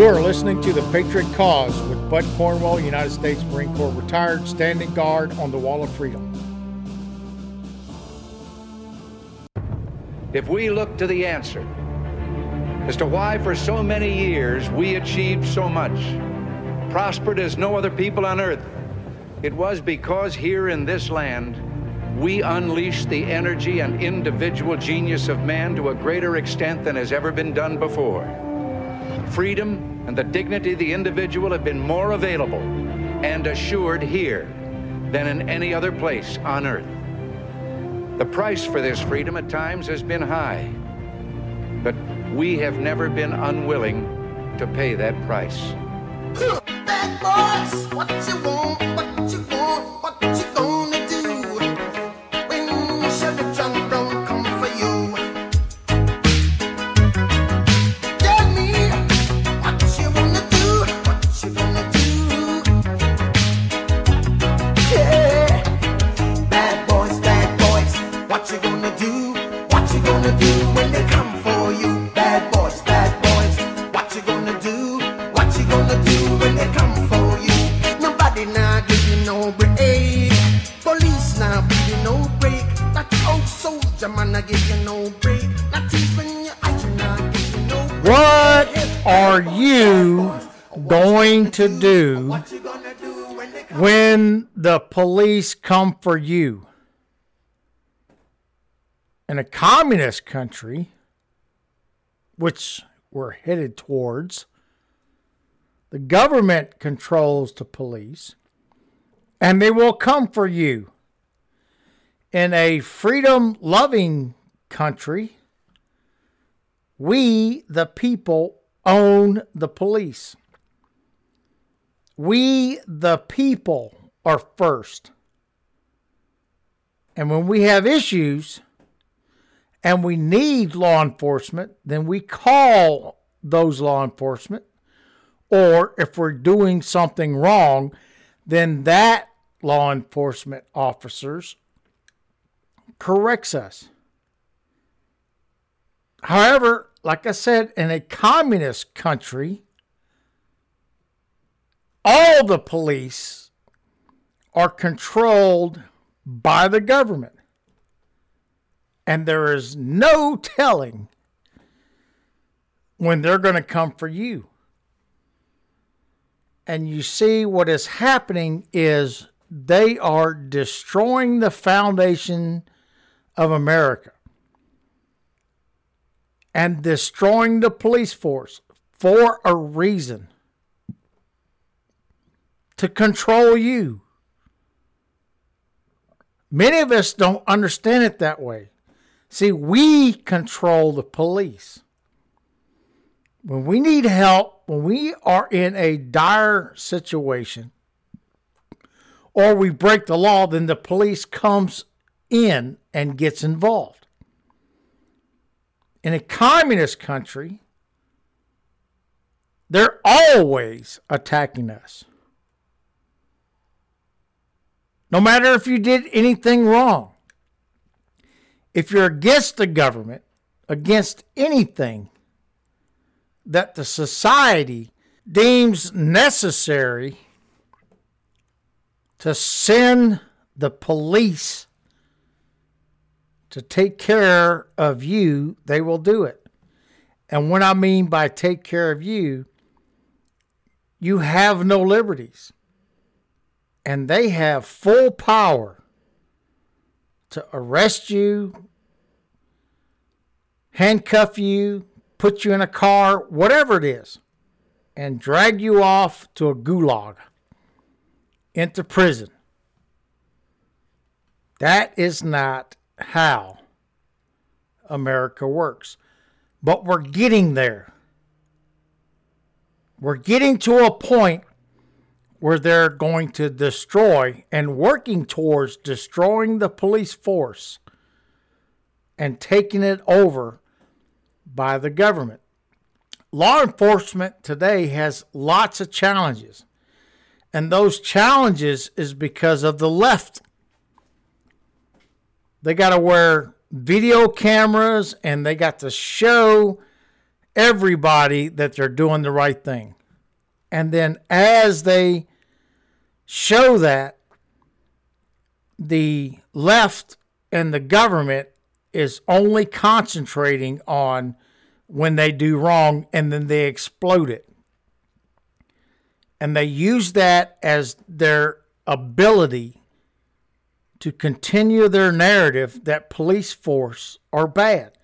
You're listening to The Patriot Cause with Bud Cornwell, United States Marine Corps retired, standing guard on the Wall of Freedom. If we look to the answer as to why for so many years we achieved so much, prospered as no other people on earth, it was because here in this land we unleashed the energy and individual genius of man to a greater extent than has ever been done before. Freedom and the dignity of the individual have been more available and assured here than in any other place on earth. The price for this freedom at times has been high, but we have never been unwilling to pay that price. Bad boys, what you want, what you want, what you gonna to do when the police come for you? In a communist country, which we're headed towards, the government controls the police and they will come for you. In a freedom loving country, we, the people, own the police. We, the people, are first. And when we have issues and we need law enforcement, then we call those law enforcement. Or if we're doing something wrong, then that law enforcement officers corrects us. However, like I said, in a communist country, all the police are controlled by the government. And there is no telling when they're going to come for you. And you see what is happening is they are destroying the foundation of America and destroying the police force for a reason to control you. Many of us don't understand it that way. See, we control the police. When we need help, when we are in a dire situation, or we break the law, then the police comes in and gets involved. In a communist country, they're always attacking us. No matter if you did anything wrong. If you're against the government, against anything that the society deems necessary to send the police to take care of you, they will do it. And what I mean by take care of you, you have no liberties. And they have full power to arrest you, handcuff you, put you in a car, whatever it is, and drag you off to a gulag into prison. That is not how America works. But we're getting there. We're getting to a point where they're going to destroy and working towards destroying the police force and taking it over by the government. Law enforcement today has lots of challenges. And those challenges is because of the left. They got to wear video cameras and they got to show everybody that they're doing the right thing. And then as they show that, the left and the government is only concentrating on when they do wrong and then they explode it. And they use that as their ability to continue their narrative that police force are bad.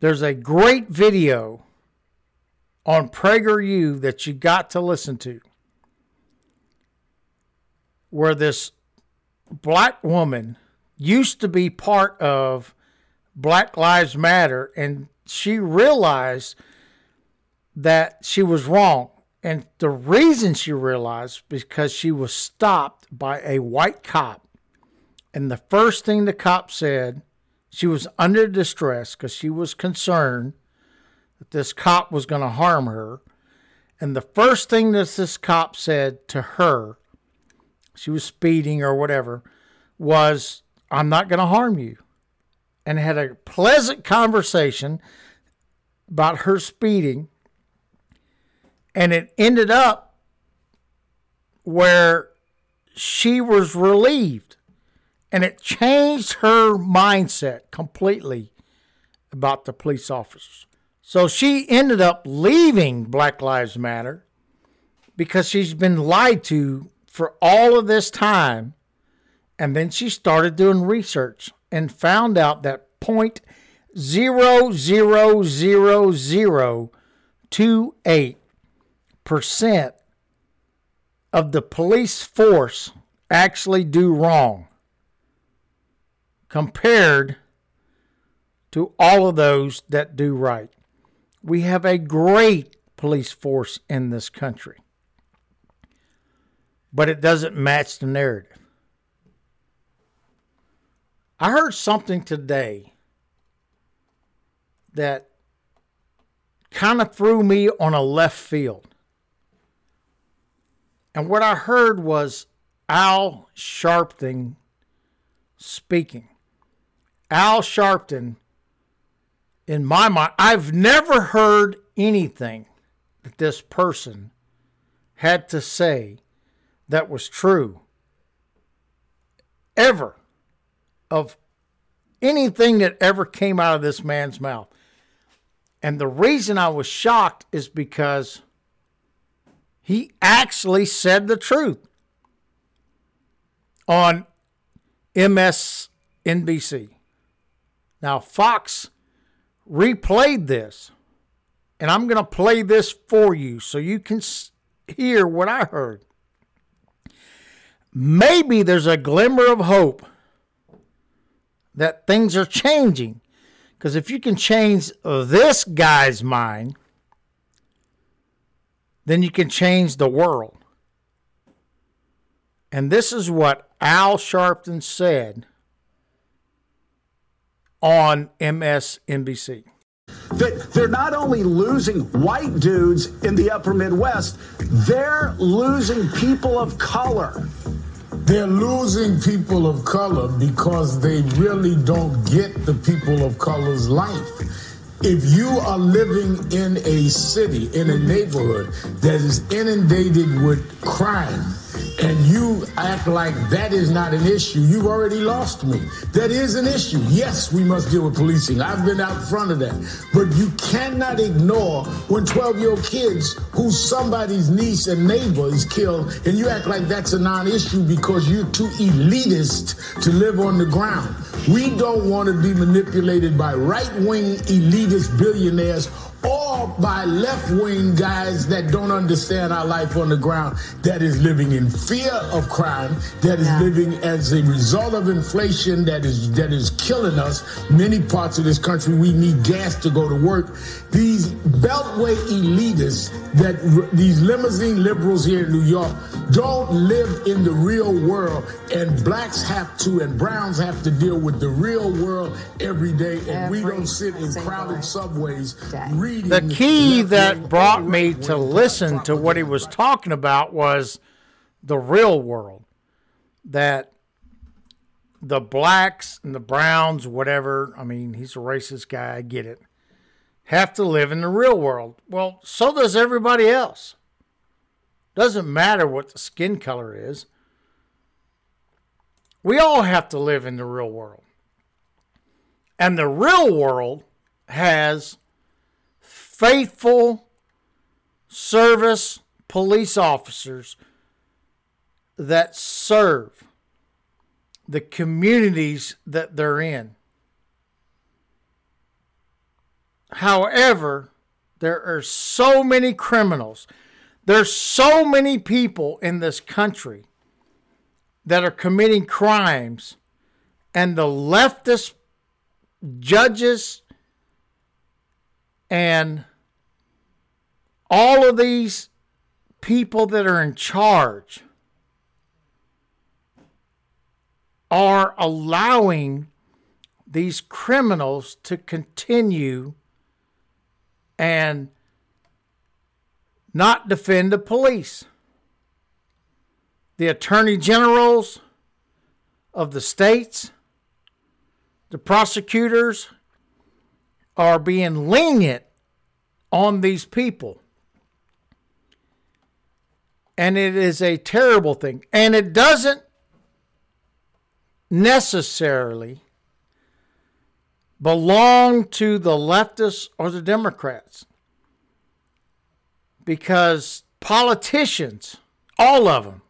There's a great video on PragerU that you got to listen to where this black woman used to be part of Black Lives Matter and she realized that she was wrong. And the reason she realized because she was stopped by a white cop. And the first thing the cop said, she was under distress because she was concerned that this cop was going to harm her. And the first thing that this cop said to her, she was speeding or whatever, was, I'm not going to harm you. And had a pleasant conversation about her speeding. And it ended up where she was relieved. And it changed her mindset completely about the police officers. So she ended up leaving Black Lives Matter because she's been lied to for all of this time. And then she started doing research and found out that point zero zero zero zero two eight percent of the police force actually do wrong compared to all of those that do right. We have a great police force in this country, but it doesn't match the narrative. I heard something today that kind of threw me on a left field. And what I heard was Al Sharpton speaking. Al Sharpton, in my mind, I've never heard anything that this person had to say that was true. Ever. Of anything that ever came out of this man's mouth. And the reason I was shocked is because he actually said the truth on MSNBC. Now, Fox replayed this, and I'm going to play this for you so you can hear what I heard. Maybe there's a glimmer of hope that things are changing. Because if you can change this guy's mind, then you can change the world. And this is what Al Sharpton said on MSNBC. That they're not only losing white dudes in the upper Midwest, they're losing people of color. They're losing people of color because they really don't get the people of color's life. If you are living in a city, in a neighborhood that is inundated with crime, and you act like that is not an issue, you've already lost me. That is an issue. Yes, we must deal with policing. I've been out front of that. But you cannot ignore when 12 year old kids who somebody's niece and neighbor is killed, and you act like that's a non issue because you're too elitist to live on the ground. We don't want to be manipulated by right wing elitist billionaires or by left wing guys that don't understand our life on the ground, that is living in fear of crime, that is Yeah. living as a result of inflation that is that is killing us. Many parts of this country, we need gas to go to work. These beltway elitists that these limousine liberals here in New York don't live in the real world, and blacks have to and browns have to deal with the real world every day, and we don't sit in crowded subways day. reading. The key that brought me to listen to what he was talking about was the real world. That the blacks and the browns, whatever, I mean, he's a racist guy, I get it, have to live in the real world. Well, so does everybody else. Doesn't matter what the skin color is. We all have to live in the real world. And the real world has faithful service police officers that serve the communities that they're in. However, there are so many criminals. There's so many people in this country that are committing crimes, and the leftist judges and all of these people that are in charge are allowing these criminals to continue and not defend the police. The attorney generals of the states, the prosecutors are being lenient on these people. And it is a terrible thing. And it doesn't necessarily belong to the leftists or the Democrats. Because politicians, all of them,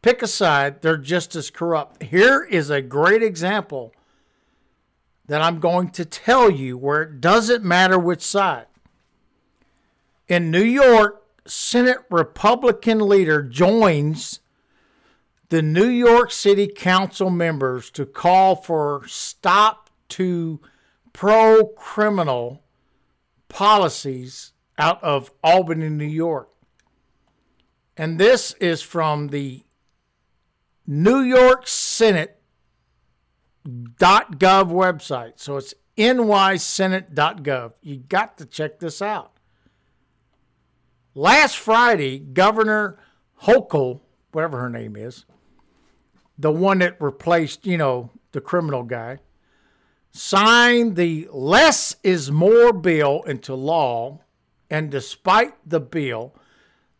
pick a side, they're just as corrupt. Here is a great example that I'm going to tell you where it doesn't matter which side. In New York, Senate Republican leader joins the New York City Council members to call for stop to pro criminal policies out of Albany, New York. And this is from the New York Senate .gov website. So it's nysenate.gov. You got to check this out. Last Friday, Governor Hochul, whatever her name is, the one that replaced, you know, the criminal guy, signed the less is more bill into law, and despite the bill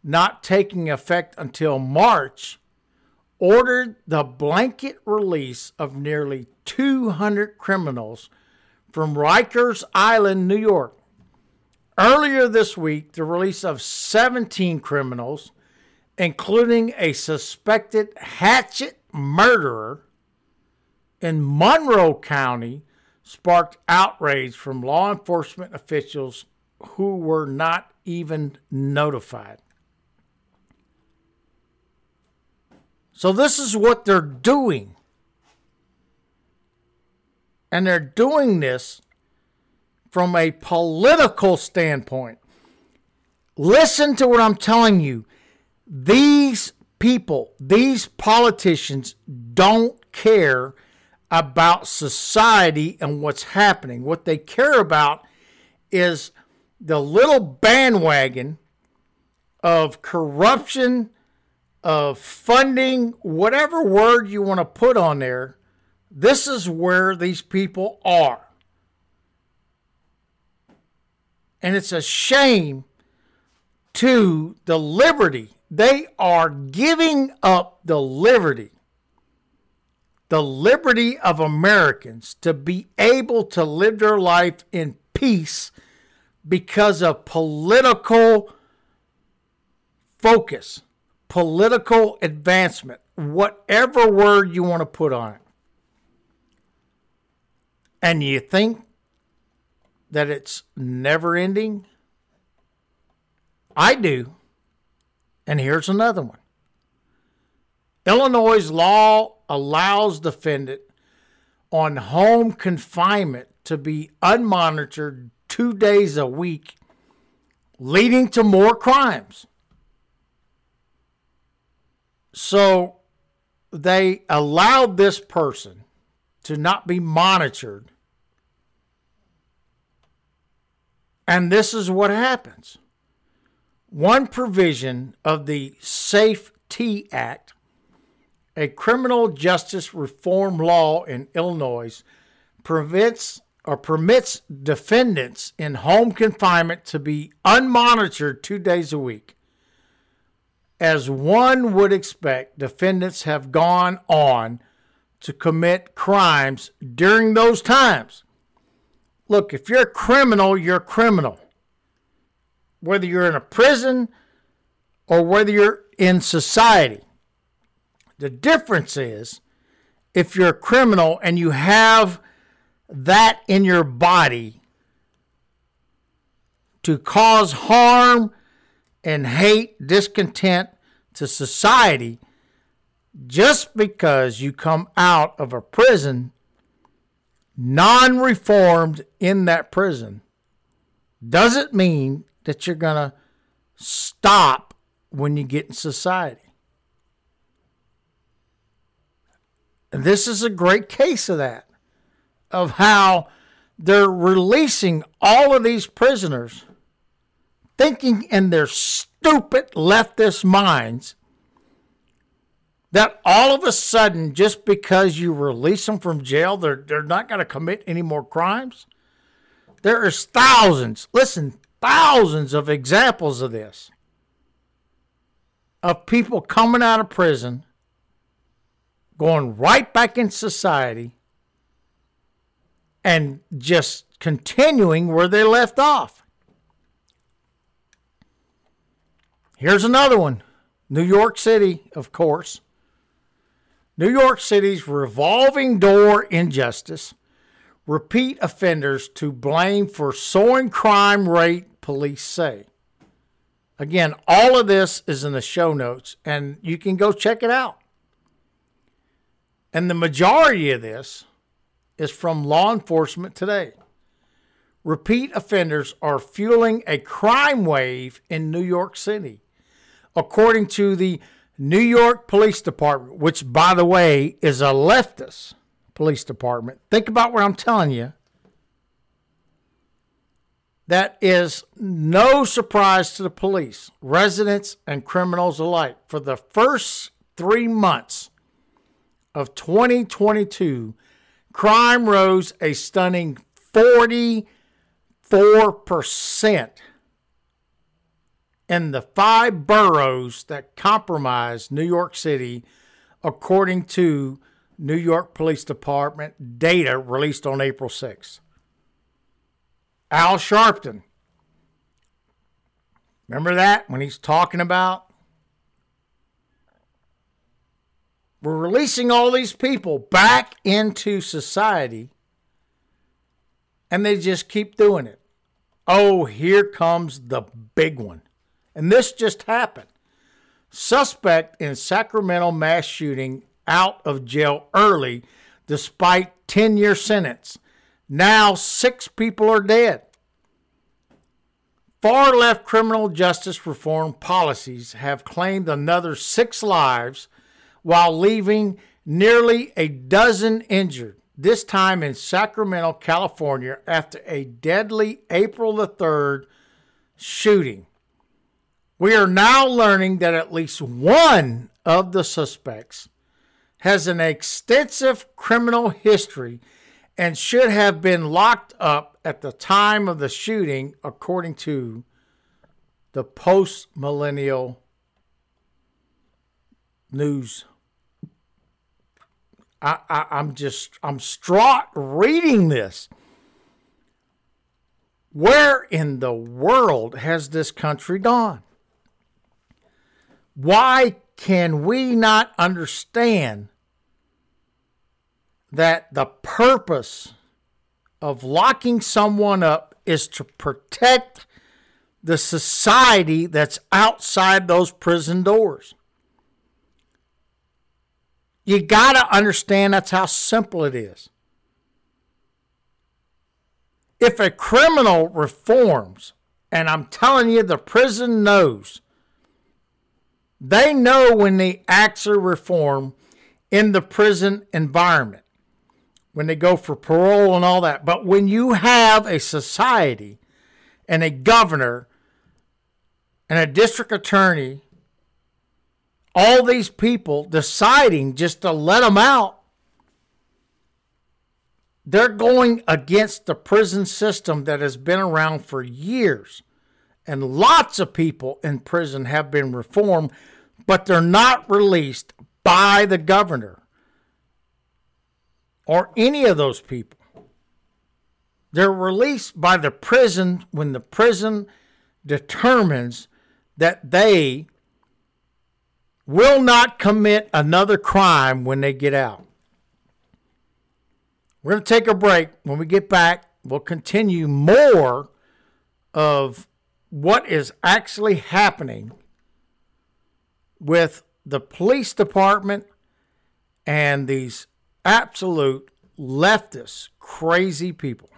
not taking effect until March, ordered the blanket release of nearly 200 criminals from Rikers Island, New York. Earlier this week, the release of 17 criminals, including a suspected hatchet murderer in Monroe County, sparked outrage from law enforcement officials who were not even notified. So, this is what they're doing. And they're doing this from a political standpoint. Listen to what I'm telling you. These people, these politicians don't care about society and what's happening. What they care about is the little bandwagon of corruption, of funding, whatever word you want to put on there. This is where these people are. And it's a shame to the liberty. They are giving up the liberty the liberty of Americans to be able to live their life in peace because of political focus, political advancement, whatever word you want to put on it. And you think that it's never ending? I do. And here's another one Illinois' law allows defendant on home confinement to be unmonitored two days a week, leading to more crimes. So they allowed this person to not be monitored. And this is what happens. One provision of the SAFE-T Act a criminal justice reform law in Illinois prevents or permits defendants in home confinement to be unmonitored two days a week. As one would expect, defendants have gone on to commit crimes during those times. Look, if you're a criminal, you're a criminal. Whether you're in a prison or whether you're in society. The difference is if you're a criminal and you have that in your body to cause harm and hate, discontent to society, just because you come out of a prison non reformed in that prison doesn't mean that you're going to stop when you get in society. And this is a great case of that, of how they're releasing all of these prisoners, thinking in their stupid leftist minds that all of a sudden, just because you release them from jail, they're, they're not going to commit any more crimes. There is thousands, listen, thousands of examples of this of people coming out of prison, going right back in society, and just continuing where they left off. Here's another one New York City, of course. New York City's revolving door injustice, repeat offenders to blame for soaring crime rate, police say. Again, all of this is in the show notes, and you can go check it out. And the majority of this is from law enforcement today. Repeat offenders are fueling a crime wave in New York City, according to the New York Police Department, which, by the way, is a leftist police department. Think about what I'm telling you. That is no surprise to the police, residents, and criminals alike. For the first three months of 2022, crime rose a stunning 44% in the five boroughs that compromise New York City, according to New York Police Department data released on April 6. Al Sharpton. Remember that when he's talking about we're releasing all these people back into society and they just keep doing it. Oh, here comes the big one. And this just happened. Suspect in Sacramento mass shooting out of jail early despite 10 year sentence. Now six people are dead. Far left criminal justice reform policies have claimed another six lives while leaving nearly a dozen injured, this time in Sacramento, California, after a deadly April the 3rd shooting. We are now learning that at least one of the suspects has an extensive criminal history and should have been locked up at the time of the shooting, according to the post millennial news. I, I, I'm just, I'm distraught reading this. Where in the world has this country gone? Why can we not understand that the purpose of locking someone up is to protect the society that's outside those prison doors? You got to understand that's how simple it is. If a criminal reforms, and I'm telling you, the prison knows they know when the acts are reform in the prison environment, when they go for parole and all that. But when you have a society and a governor and a district attorney, all these people deciding just to let them out, they're going against the prison system that has been around for years. And lots of people in prison have been reformed, but they're not released by the governor or any of those people. They're released by the prison when the prison determines that they will not commit another crime when they get out. We're going to take a break. When we get back, we'll continue more of what is actually happening with the police department and these absolute leftist crazy people.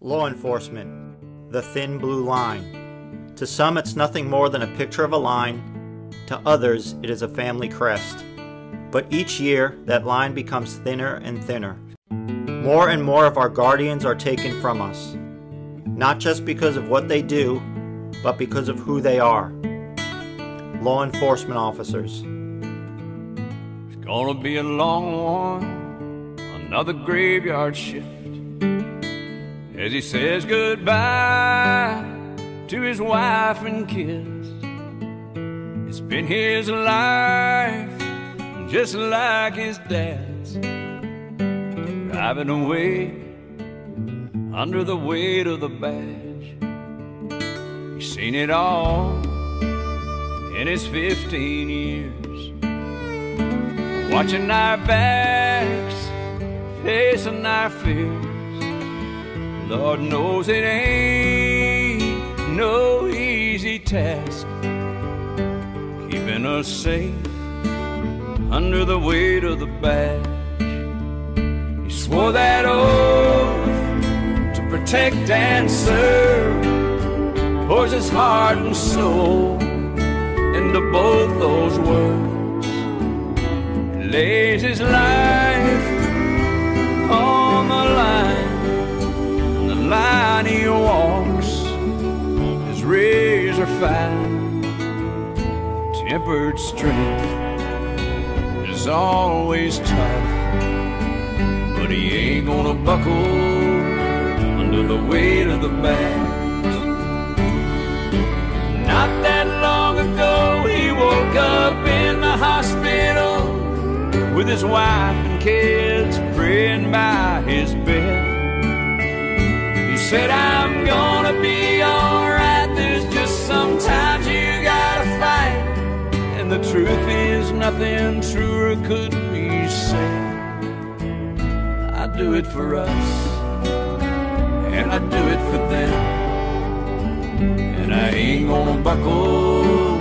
Law enforcement, the thin blue line. To some, it's nothing more than a picture of a line. To others, it is a family crest. But each year, that line becomes thinner and thinner. More and more of our guardians are taken from us, not just because of what they do, but because of who they are. Law enforcement officers. It's gonna be a long one, another graveyard shift. As he says goodbye to his wife and kids. It's been his life, just like his dad's driving away under the weight of the badge. He's seen it all in his 15 years. Watching our backs, facing our fears. Lord knows it ain't no easy task keeping us safe under the weight of the badge. He swore that oath to protect and serve, pours his heart and soul into both those words. He lays his life on the line, and the line he walks is razor fine. Tempered strength is always tough, but he ain't gonna buckle under the weight of the badge. Not that long ago, he woke up in the hospital with his wife and kids praying by his bed. He said, I'm gonna be alright. There's just sometimes you gotta fight. And the truth is, nothing truer could be said. I do it for us, and I do it for them. And I ain't gonna buckle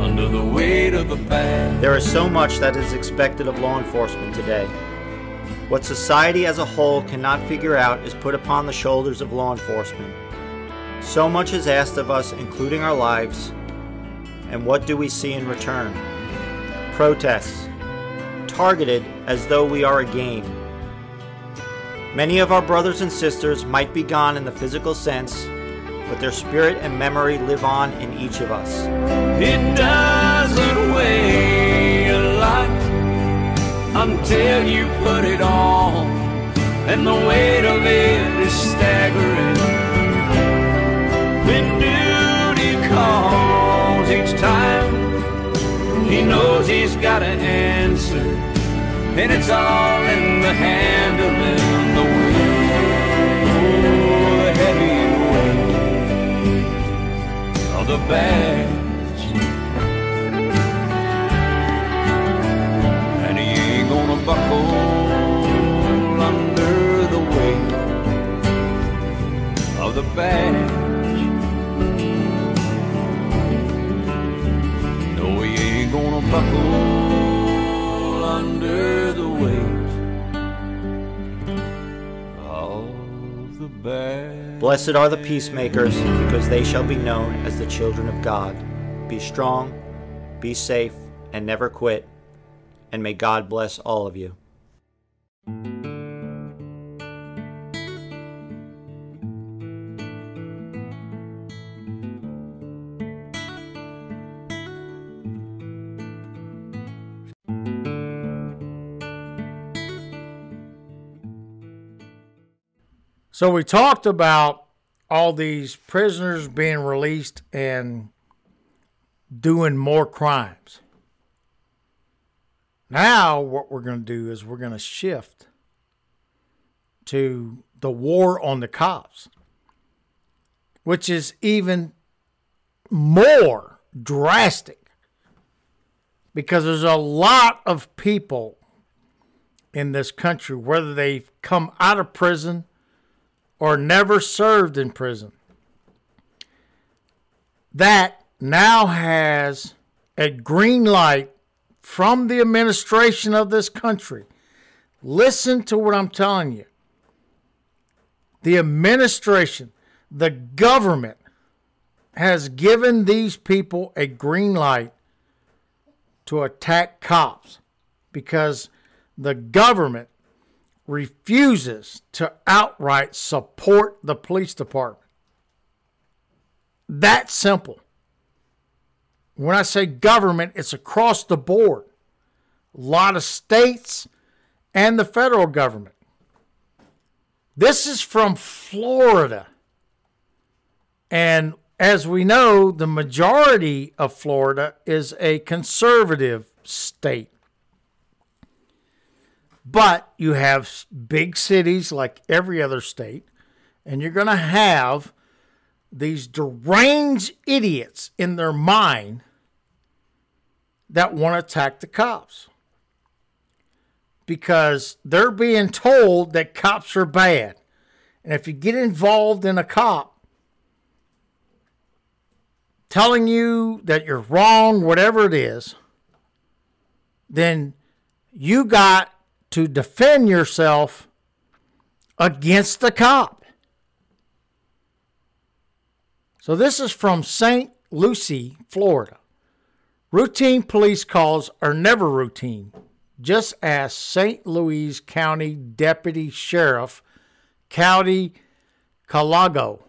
under the weight of the bad. There is so much that is expected of law enforcement today. What society as a whole cannot figure out is put upon the shoulders of law enforcement. So much is asked of us, including our lives, and what do we see in return? Protests, targeted as though we are a game. Many of our brothers and sisters might be gone in the physical sense, but their spirit and memory live on in each of us. It doesn't weigh a lot until you put it on, and the weight of it is staggering. When duty calls each time, he knows he's got to answer, and it's all in the the badge. And he ain't gonna buckle under the weight of the badge. No, he ain't gonna buckle under the weight of the badge. Blessed are the peacemakers, because they shall be known as the children of God. Be strong, be safe, and never quit. And may God bless all of you. So we talked about all these prisoners being released and doing more crimes. Now, what we're going to do is we're going to shift to the war on the cops, which is even more drastic because there's a lot of people in this country, whether they've come out of prison or never served in prison, that now has a green light from the administration of this country. Listen to what I'm telling you. The administration, the government has given these people a green light to attack cops because the government refuses to outright support the police department. That simple. When I say government, it's across the board. A lot of states and the federal government. This is from Florida. And as we know, the majority of Florida is a conservative state. But you have big cities like every other state, and you're going to have these deranged idiots in their mind that want to attack the cops because they're being told that cops are bad. And if you get involved in a cop telling you that you're wrong, whatever it is, then you got to defend yourself against the cop. So this is from St. Lucie, Florida. Routine police calls are never routine. Just ask St. Lucie County Deputy Sheriff Cody Calago.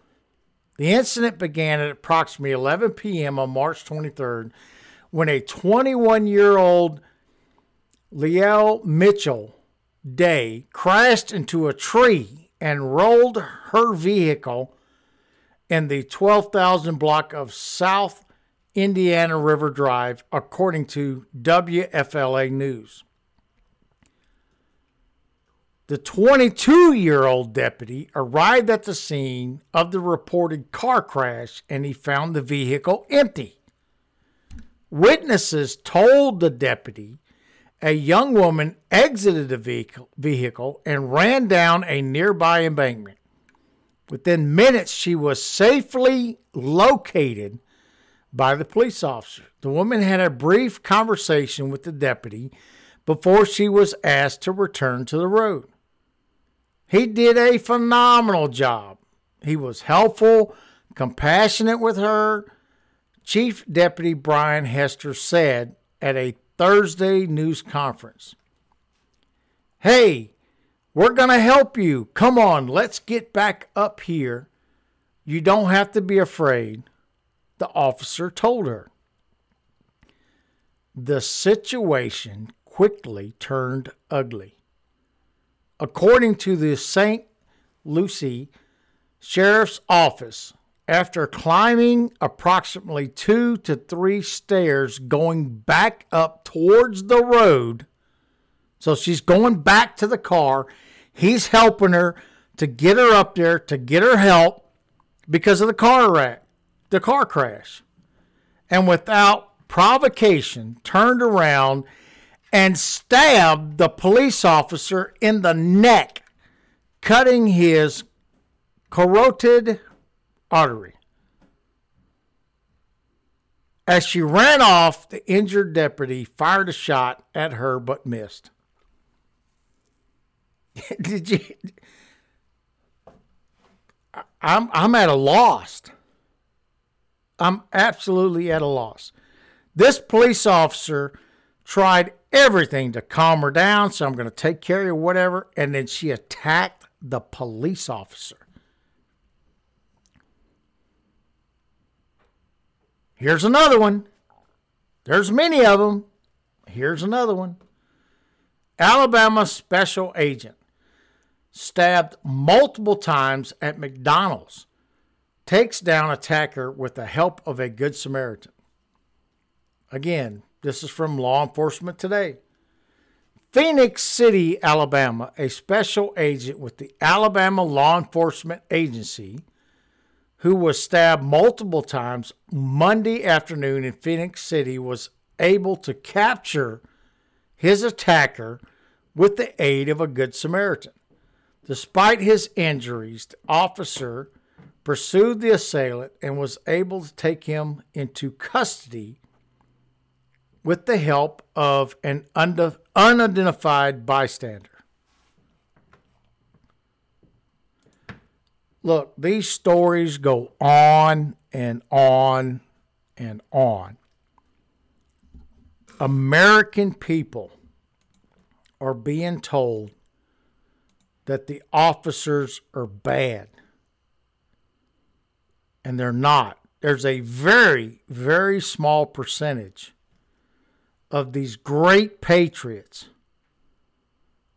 The incident began at approximately 11 p.m. on March 23rd when a 21 year old Leal Mitchell Day crashed into a tree and rolled her vehicle in the 12,000 block of South Indiana River Drive, according to WFLA News. The 22 year old deputy arrived at the scene of the reported car crash and he found the vehicle empty. Witnesses told the deputy a young woman exited the vehicle, and ran down a nearby embankment. Within minutes, she was safely located by the police officer. The woman had a brief conversation with the deputy before she was asked to return to the road. He did a phenomenal job. He was helpful, compassionate with her. Chief Deputy Brian Hester said at a Thursday news conference Hey, we're going to help you. Come on, let's get back up here. You don't have to be afraid, the officer told her. The situation quickly turned ugly. According to the St. Lucie Sheriff's Office, after climbing approximately two to three stairs going back up towards the road, so she's going back to the car, he's helping her to get her up there to get her help because of the car wreck, the car crash. And without provocation, turned around and stabbed the police officer in the neck, cutting his carotid artery. As she ran off, the injured deputy fired a shot at her but missed. Did you? I'm I'm at a loss. I'm absolutely at a loss. This police officer tried everything to calm her down, so I'm going to take care of whatever. And then she attacked the police officer. Here's another one. There's many of them. Here's another one. Alabama special agent stabbed multiple times at McDonald's, takes down attacker with the help of a Good Samaritan. Again, this is from Law Enforcement Today. Phenix City, Alabama, a special agent with the Alabama Law Enforcement Agency who was stabbed multiple times Monday afternoon in Phenix City was able to capture his attacker with the aid of a Good Samaritan. Despite his injuries, the officer pursued the assailant and was able to take him into custody with the help of an unidentified bystander. Look, these stories go on and on and on. American people are being told that the officers are bad. And they're not. There's a very, very small percentage of these great patriots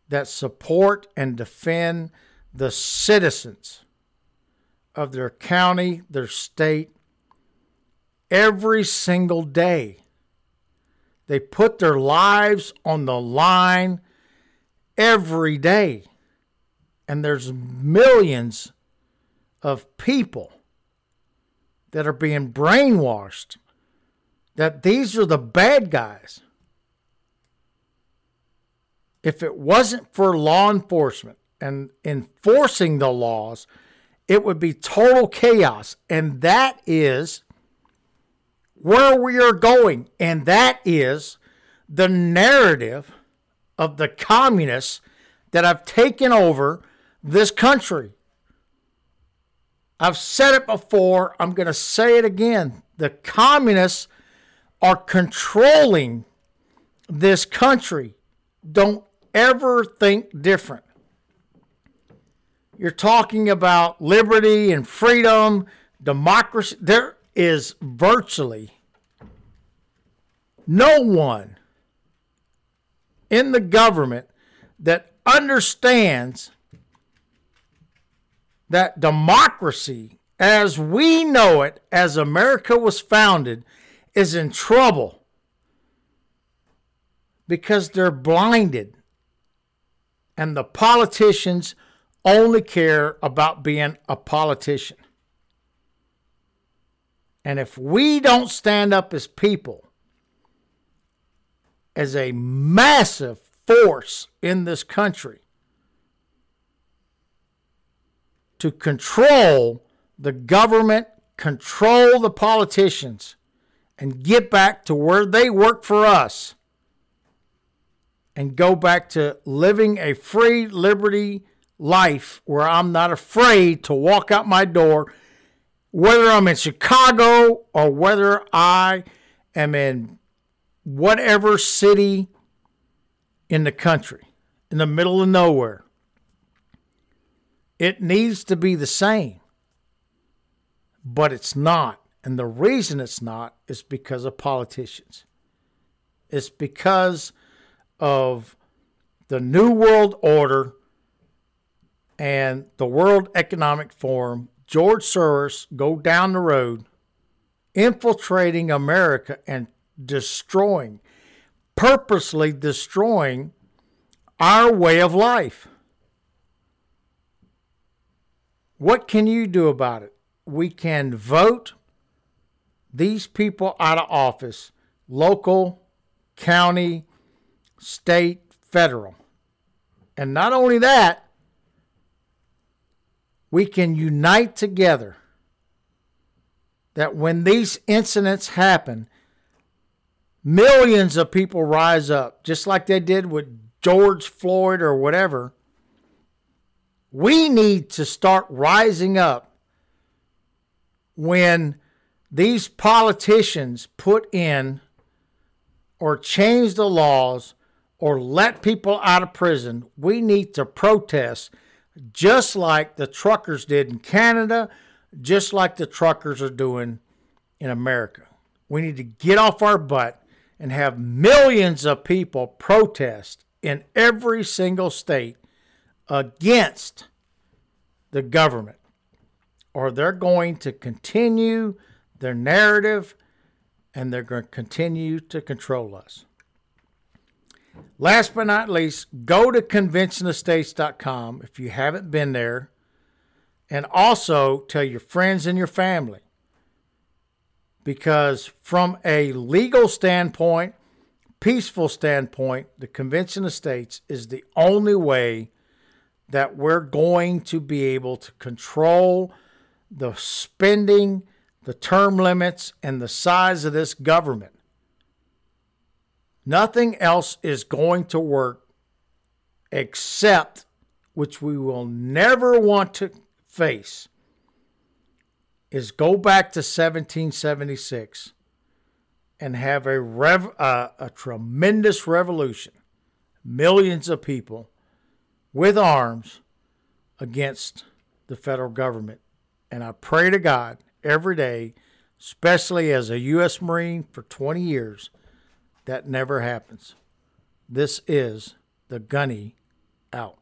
that support and defend the citizens of their county, their state, every single day. They put their lives on the line every day. And there's millions of people that are being brainwashed that these are the bad guys. If it wasn't for law enforcement and enforcing the laws, it would be total chaos. And that is where we are going. And that is the narrative of the communists that have taken over this country. I've said it before, I'm going to say it again. The communists are controlling this country. Don't ever think different. You're talking about liberty and freedom, democracy. There is virtually no one in the government that understands that democracy, as we know it, as America was founded, is in trouble because they're blinded. And the politicians only care about being a politician. And if we don't stand up as people, as a massive force in this country, to control the government, control the politicians, and get back to where they work for us and go back to living a free liberty life where I'm not afraid to walk out my door, whether I'm in Chicago or whether I am in whatever city in the country, in the middle of nowhere. It needs to be the same, but it's not. And the reason it's not is because of politicians. It's because of the New World Order and the World Economic Forum, George Soros go down the road, infiltrating America and destroying, purposely destroying our way of life. What can you do about it? We can vote these people out of office, local, county, state, federal. And not only that, we can unite together that when these incidents happen, millions of people rise up, just like they did with George Floyd or whatever. We need to start rising up when these politicians put in or change the laws or let people out of prison. We need to protest just like the truckers did in Canada, just like the truckers are doing in America. We need to get off our butt and have millions of people protest in every single state against the government, or they're going to continue their narrative and they're going to continue to control us. Last but not least, go to conventionofstates.com if you haven't been there, and also tell your friends and your family. Because from a legal standpoint, peaceful standpoint, the Convention of States is the only way that we're going to be able to control the spending, the term limits, and the size of this government. Nothing else is going to work except, which we will never want to face, is go back to 1776 and have a rev, uh, a tremendous revolution, millions of people with arms against the federal government. And I pray to God every day, especially as a U.S. Marine for 20 years, that never happens. This is the Gunny out.